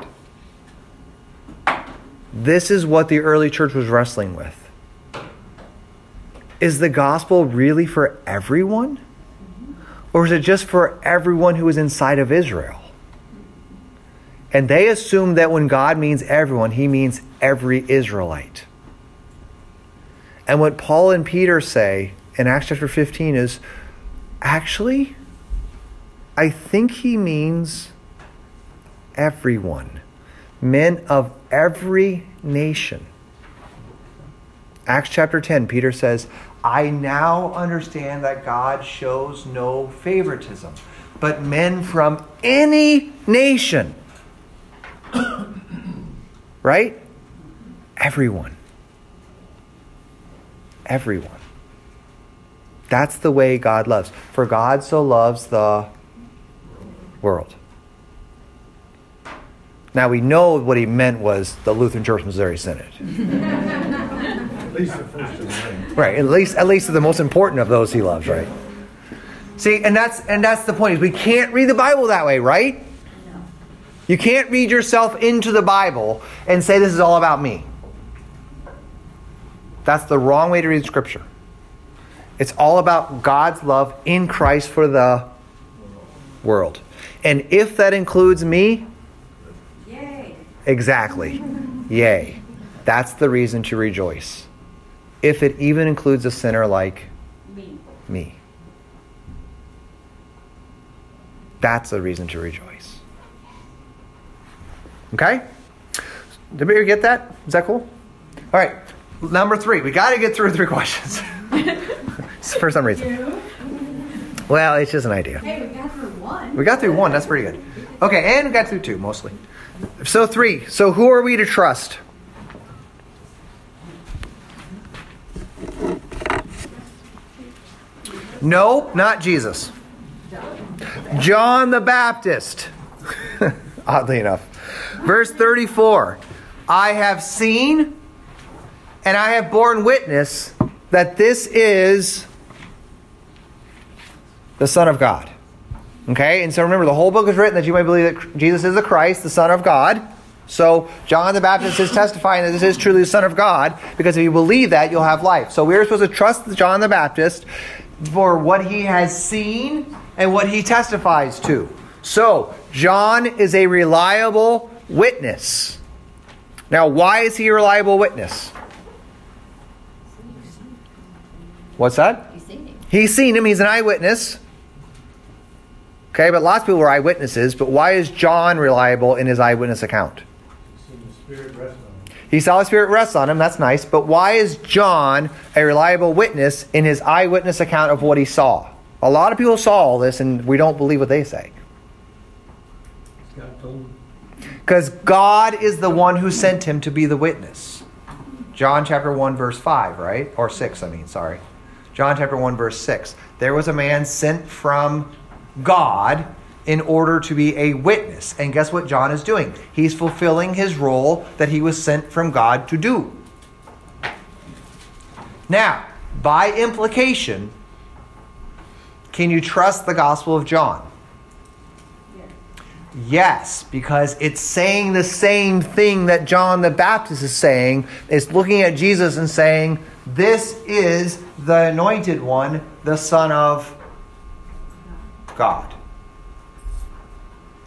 This is what the early church was wrestling with. Is the gospel really for everyone? Or is it just for everyone who is inside of Israel? And they assume that when God means everyone, he means every Israelite. And what Paul and Peter say in Acts chapter 15 is actually, I think he means everyone, men of every nation. Acts chapter 10, Peter says, I now understand that God shows no favoritism, but men from any nation. (coughs) right? Everyone. Everyone. That's the way God loves. For God so loves the world. Now we know what he meant was the Lutheran Church Missouri Synod. At least the first. Right, at least at least the most important of those he loves, right? See, and that's and that's the point is we can't read the Bible that way, right? You can't read yourself into the Bible and say this is all about me. That's the wrong way to read scripture. It's all about God's love in Christ for the world. And if that includes me, Yay. exactly. Yay. That's the reason to rejoice. If it even includes a sinner like Me. me. That's a reason to rejoice. Okay? Did everybody get that? Is that cool? All right. Number three. We got to get through three questions. (laughs) For some reason. Well, it's just an idea. Hey, we got through one. We got through one. That's pretty good. Okay, and we got through two mostly. So three. So who are we to trust? No, not Jesus. John the Baptist. (laughs) Oddly enough. Verse 34 I have seen and I have borne witness that this is the Son of God. Okay, and so remember, the whole book is written that you might believe that Jesus is the Christ, the Son of God. So John the Baptist is testifying that this is truly the Son of God, because if you believe that, you'll have life. So we're supposed to trust John the Baptist for what he has seen and what he testifies to. So John is a reliable witness. Now, why is he a reliable witness? What's that? He's seen him. He's seen him. He's an eyewitness. Okay, but lots of people were eyewitnesses. But why is John reliable in his eyewitness account? Seen the Spirit rest on him. He saw the Spirit rest on him. That's nice. But why is John a reliable witness in his eyewitness account of what he saw? A lot of people saw all this, and we don't believe what they say. God told him. Because God is the one who sent him to be the witness. John chapter 1, verse 5, right? Or 6, I mean, sorry. John chapter 1, verse 6. There was a man sent from God in order to be a witness. And guess what John is doing? He's fulfilling his role that he was sent from God to do. Now, by implication, can you trust the Gospel of John? Yes, because it's saying the same thing that John the Baptist is saying. It's looking at Jesus and saying, This is the anointed one, the Son of God.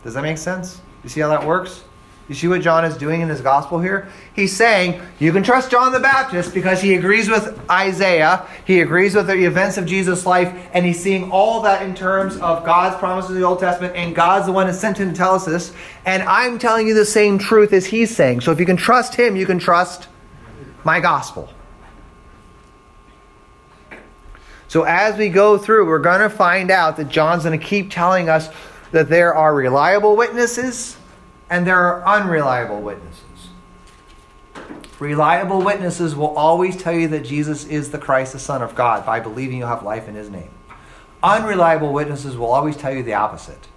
Does that make sense? You see how that works? You see what John is doing in his gospel here? He's saying you can trust John the Baptist because he agrees with Isaiah, he agrees with the events of Jesus' life, and he's seeing all that in terms of God's promises in the Old Testament, and God's the one that sent him to tell us this. And I'm telling you the same truth as he's saying. So if you can trust him, you can trust my gospel. So as we go through, we're going to find out that John's going to keep telling us that there are reliable witnesses and there are unreliable witnesses. Reliable witnesses will always tell you that Jesus is the Christ, the Son of God, by believing you'll have life in his name. Unreliable witnesses will always tell you the opposite.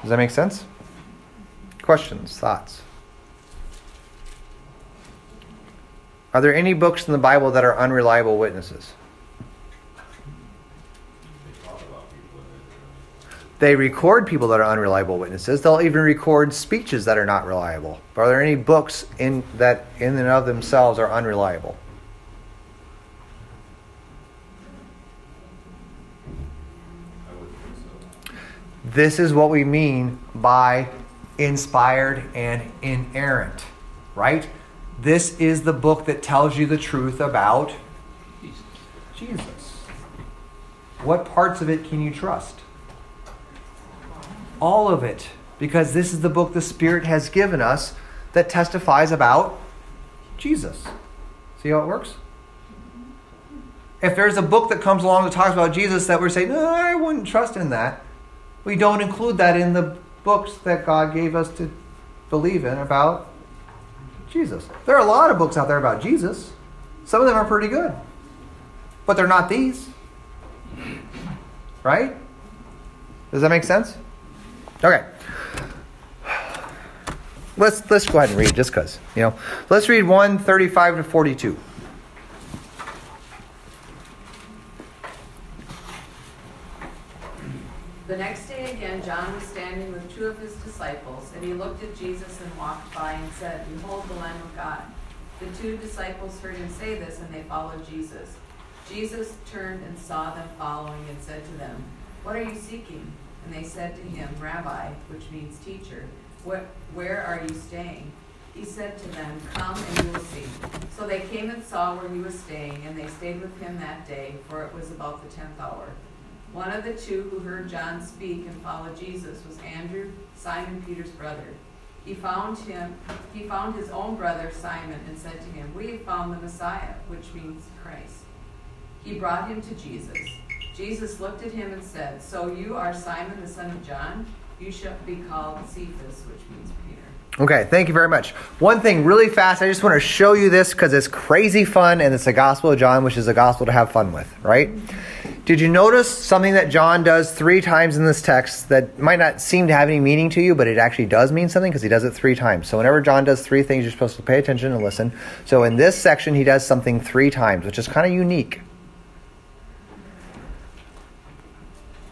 Does that make sense? Questions, thoughts? Are there any books in the Bible that are unreliable witnesses? They record people that are unreliable witnesses. They'll even record speeches that are not reliable. But are there any books in that in and of themselves are unreliable? This is what we mean by inspired and inerrant, right? This is the book that tells you the truth about Jesus. What parts of it can you trust? All of it. Because this is the book the Spirit has given us that testifies about Jesus. See how it works? If there's a book that comes along that talks about Jesus that we're saying, no, I wouldn't trust in that, we don't include that in the books that God gave us to believe in about Jesus. There are a lot of books out there about Jesus. Some of them are pretty good. but they're not these. Right? Does that make sense? Okay. Let's let's go ahead and read just because, you know. Let's read 135 to 42. The next day again, John was standing with two of his disciples, and he looked at Jesus walked by and said, Behold the Lamb of God. The two disciples heard him say this, and they followed Jesus. Jesus turned and saw them following and said to them, What are you seeking? And they said to him, Rabbi, which means teacher, what, where are you staying? He said to them, Come and you will see. So they came and saw where he was staying, and they stayed with him that day, for it was about the tenth hour. One of the two who heard John speak and followed Jesus was Andrew, Simon Peter's brother. He found him he found his own brother Simon and said to him, We have found the Messiah, which means Christ. He brought him to Jesus. Jesus looked at him and said, So you are Simon the son of John? You shall be called Cephas, which means Peter. Okay, thank you very much. One thing really fast, I just want to show you this because it's crazy fun and it's the Gospel of John, which is a gospel to have fun with, right? Did you notice something that John does three times in this text that might not seem to have any meaning to you, but it actually does mean something because he does it three times. So whenever John does three things, you're supposed to pay attention and listen. So in this section, he does something three times, which is kind of unique.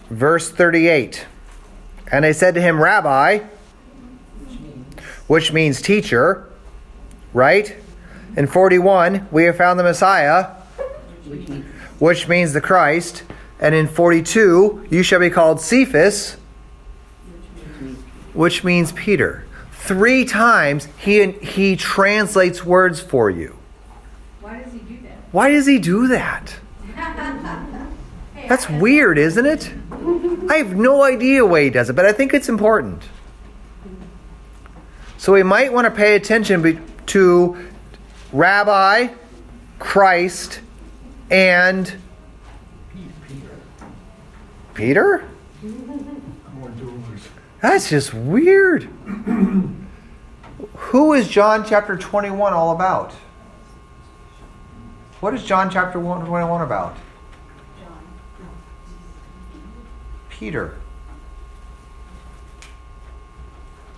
Verse 38. And they said to him, Rabbi, which means teacher, right? In 41, we have found the Messiah, which means the Christ. And in 42, you shall be called Cephas, which means Peter. Three times he, he translates words for you. Why does he do that? Why does he do that? (laughs) That's weird, isn't it? I have no idea why he does it, but I think it's important. So we might want to pay attention to Rabbi, Christ, and Peter? Peter? That's just weird. Who is John chapter 21 all about? What is John chapter 21 about? Peter.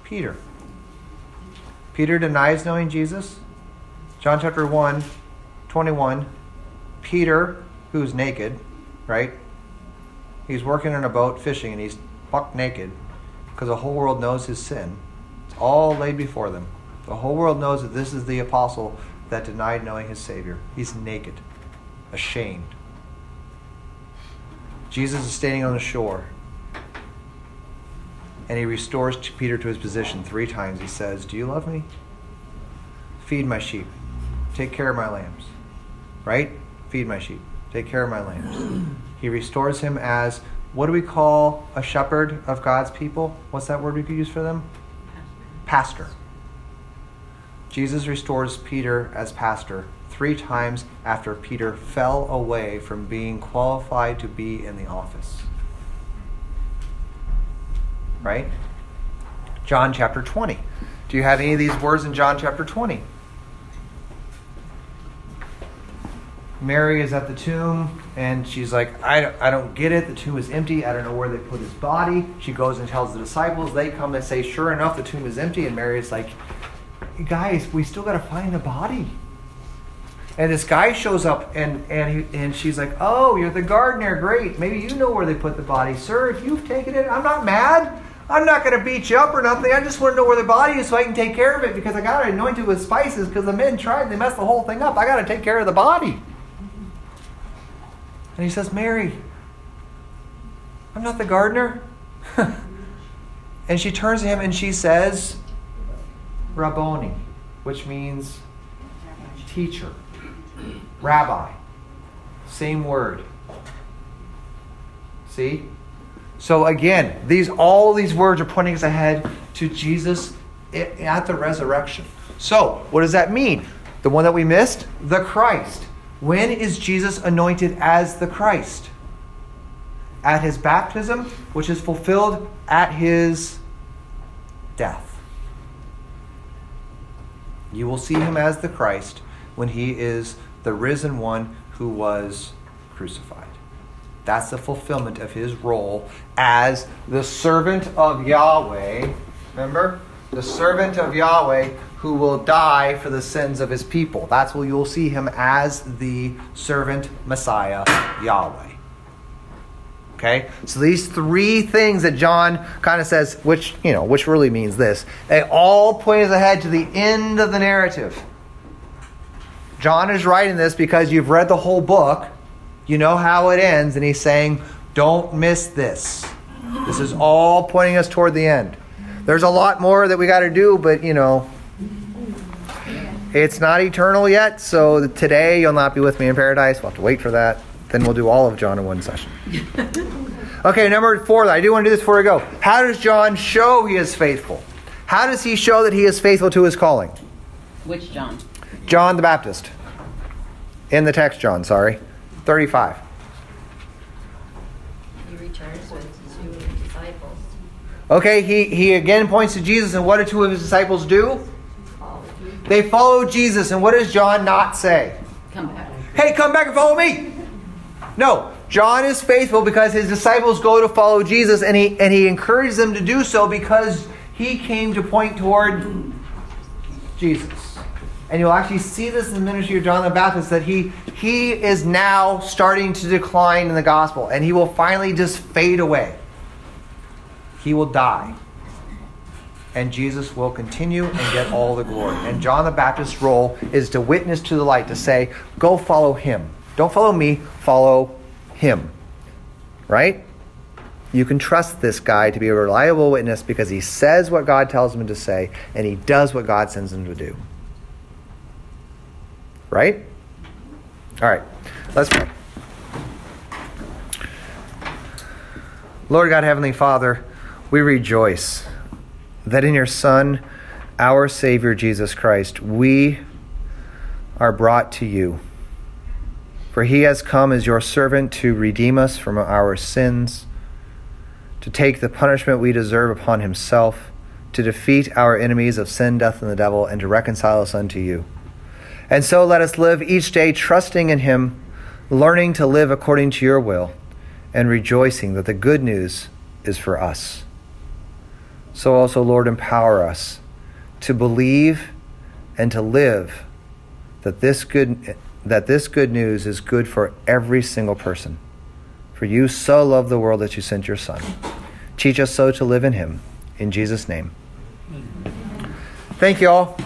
Peter. Peter denies knowing Jesus. John chapter 1, 21. Peter, who's naked, right? He's working in a boat fishing and he's buck naked because the whole world knows his sin. It's all laid before them. The whole world knows that this is the apostle that denied knowing his Savior. He's naked, ashamed. Jesus is standing on the shore. And he restores Peter to his position three times. He says, Do you love me? Feed my sheep. Take care of my lambs. Right? Feed my sheep. Take care of my lambs. He restores him as what do we call a shepherd of God's people? What's that word we could use for them? Pastor. Jesus restores Peter as pastor three times after Peter fell away from being qualified to be in the office. Right? John chapter 20. Do you have any of these words in John chapter 20? Mary is at the tomb and she's like, I, I don't get it. The tomb is empty. I don't know where they put his body. She goes and tells the disciples. They come and say, Sure enough, the tomb is empty. And Mary is like, Guys, we still got to find the body. And this guy shows up and, and, he, and she's like, Oh, you're the gardener. Great. Maybe you know where they put the body. Sir, if you've taken it, I'm not mad. I'm not going to beat you up or nothing. I just want to know where the body is so I can take care of it because I got to anoint it with spices because the men tried. And they messed the whole thing up. I got to take care of the body. And he says, Mary, I'm not the gardener. (laughs) and she turns to him and she says, Rabboni, which means teacher, rabbi. Same word. See? So again, these all these words are pointing us ahead to Jesus at the resurrection. So, what does that mean? The one that we missed? The Christ. When is Jesus anointed as the Christ? At his baptism, which is fulfilled at his death. You will see him as the Christ when he is the risen one who was crucified. That's the fulfillment of his role as the servant of Yahweh. Remember? The servant of Yahweh who will die for the sins of his people. That's what you'll see him as the servant Messiah Yahweh. Okay? So these three things that John kind of says, which, you know, which really means this, they all point us ahead to the end of the narrative. John is writing this because you've read the whole book, you know how it ends, and he's saying, don't miss this. This is all pointing us toward the end. There's a lot more that we got to do, but you know, it's not eternal yet, so today you'll not be with me in paradise. We'll have to wait for that. Then we'll do all of John in one session. (laughs) Okay, number four, I do want to do this before we go. How does John show he is faithful? How does he show that he is faithful to his calling? Which John? John the Baptist. In the text, John, sorry. 35. He returns with two disciples. Okay, he, he again points to Jesus, and what do two of his disciples do? They follow Jesus, and what does John not say? Come back. Hey, come back and follow me! No, John is faithful because his disciples go to follow Jesus, and he, and he encourages them to do so because he came to point toward Jesus. And you'll actually see this in the ministry of John the Baptist that he, he is now starting to decline in the gospel, and he will finally just fade away. He will die. And Jesus will continue and get all the glory. And John the Baptist's role is to witness to the light, to say, Go follow him. Don't follow me, follow him. Right? You can trust this guy to be a reliable witness because he says what God tells him to say and he does what God sends him to do. Right? All right, let's pray. Lord God, Heavenly Father, we rejoice that in your Son, our Savior Jesus Christ, we are brought to you. For he has come as your servant to redeem us from our sins, to take the punishment we deserve upon himself, to defeat our enemies of sin, death, and the devil, and to reconcile us unto you. And so let us live each day trusting in him, learning to live according to your will, and rejoicing that the good news is for us. So also, Lord, empower us to believe and to live that this good that this good news is good for every single person. For you so loved the world that you sent your Son. Teach us so to live in him. In Jesus' name. Thank you all.